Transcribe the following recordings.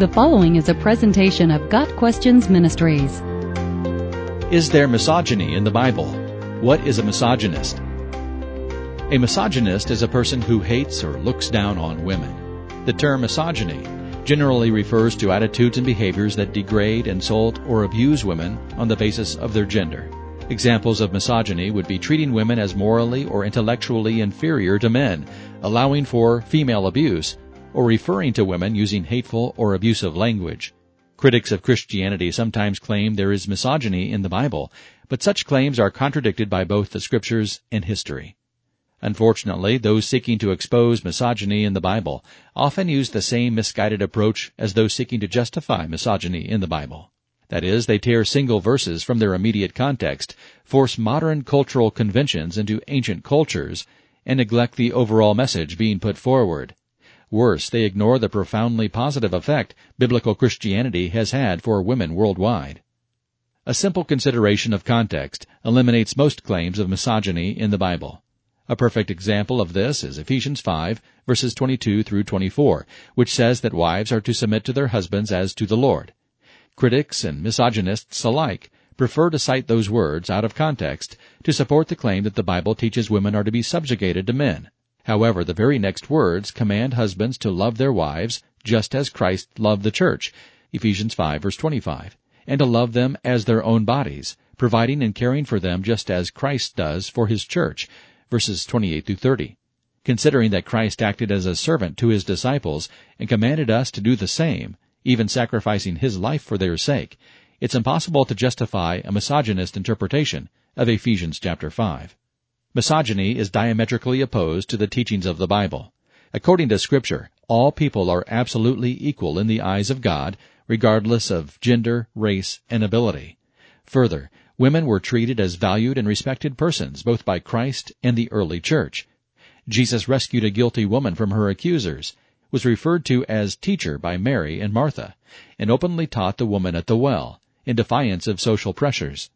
The following is a presentation of Got Questions Ministries. Is there misogyny in the Bible? What is a misogynist? A misogynist is a person who hates or looks down on women. The term misogyny generally refers to attitudes and behaviors that degrade, insult, or abuse women on the basis of their gender. Examples of misogyny would be treating women as morally or intellectually inferior to men, allowing for female abuse, or referring to women using hateful or abusive language. Critics of Christianity sometimes claim there is misogyny in the Bible, but such claims are contradicted by both the scriptures and history. Unfortunately, those seeking to expose misogyny in the Bible often use the same misguided approach as those seeking to justify misogyny in the Bible. That is, they tear single verses from their immediate context, force modern cultural conventions into ancient cultures, and neglect the overall message being put forward. Worse, they ignore the profoundly positive effect biblical Christianity has had for women worldwide. A simple consideration of context eliminates most claims of misogyny in the Bible. A perfect example of this is Ephesians 5 verses 22 through 24, which says that wives are to submit to their husbands as to the Lord. Critics and misogynists alike prefer to cite those words out of context to support the claim that the Bible teaches women are to be subjugated to men. However, the very next words command husbands to love their wives just as Christ loved the church, Ephesians 5 verse 25, and to love them as their own bodies, providing and caring for them just as Christ does for his church, verses 28 through 30. Considering that Christ acted as a servant to his disciples and commanded us to do the same, even sacrificing his life for their sake, it's impossible to justify a misogynist interpretation of Ephesians chapter 5. Misogyny is diametrically opposed to the teachings of the Bible. According to Scripture, all people are absolutely equal in the eyes of God, regardless of gender, race, and ability. Further, women were treated as valued and respected persons both by Christ and the early church. Jesus rescued a guilty woman from her accusers, was referred to as teacher by Mary and Martha, and openly taught the woman at the well, in defiance of social pressures.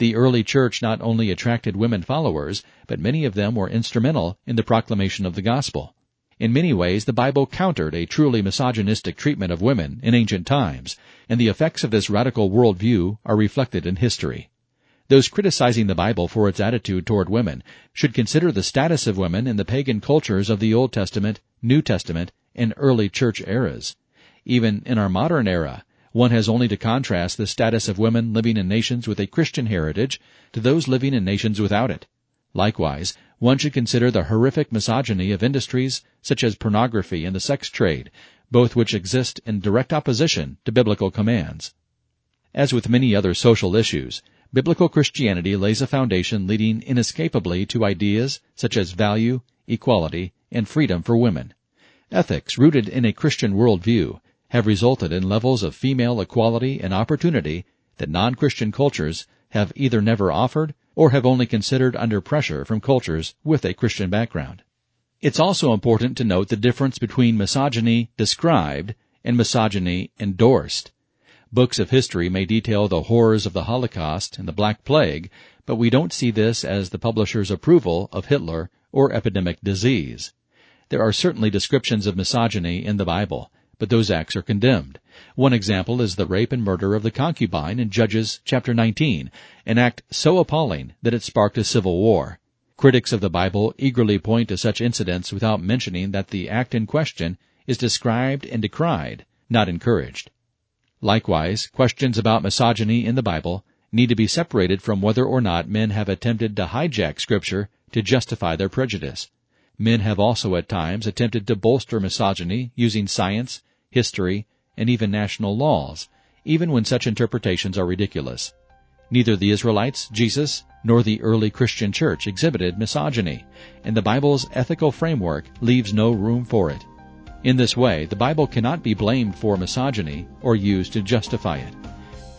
The early church not only attracted women followers, but many of them were instrumental in the proclamation of the gospel. In many ways, the Bible countered a truly misogynistic treatment of women in ancient times, and the effects of this radical worldview are reflected in history. Those criticizing the Bible for its attitude toward women should consider the status of women in the pagan cultures of the Old Testament, New Testament, and early church eras. Even in our modern era, one has only to contrast the status of women living in nations with a Christian heritage to those living in nations without it. Likewise, one should consider the horrific misogyny of industries such as pornography and the sex trade, both which exist in direct opposition to biblical commands. As with many other social issues, biblical Christianity lays a foundation leading inescapably to ideas such as value, equality, and freedom for women. Ethics rooted in a Christian worldview have resulted in levels of female equality and opportunity that non-Christian cultures have either never offered or have only considered under pressure from cultures with a Christian background. It's also important to note the difference between misogyny described and misogyny endorsed. Books of history may detail the horrors of the Holocaust and the Black Plague, but we don't see this as the publisher's approval of Hitler or epidemic disease. There are certainly descriptions of misogyny in the Bible, but those acts are condemned. One example is the rape and murder of the concubine in Judges chapter 19, an act so appalling that it sparked a civil war. Critics of the Bible eagerly point to such incidents without mentioning that the act in question is described and decried, not encouraged. Likewise, questions about misogyny in the Bible need to be separated from whether or not men have attempted to hijack Scripture to justify their prejudice. Men have also at times attempted to bolster misogyny using science, history, and even national laws, even when such interpretations are ridiculous. Neither the Israelites, Jesus, nor the early Christian church exhibited misogyny, and the Bible's ethical framework leaves no room for it. In this way, the Bible cannot be blamed for misogyny or used to justify it.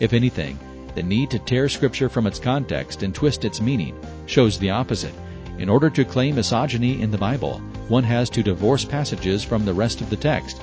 If anything, the need to tear Scripture from its context and twist its meaning shows the opposite. In order to claim misogyny in the Bible, one has to divorce passages from the rest of the text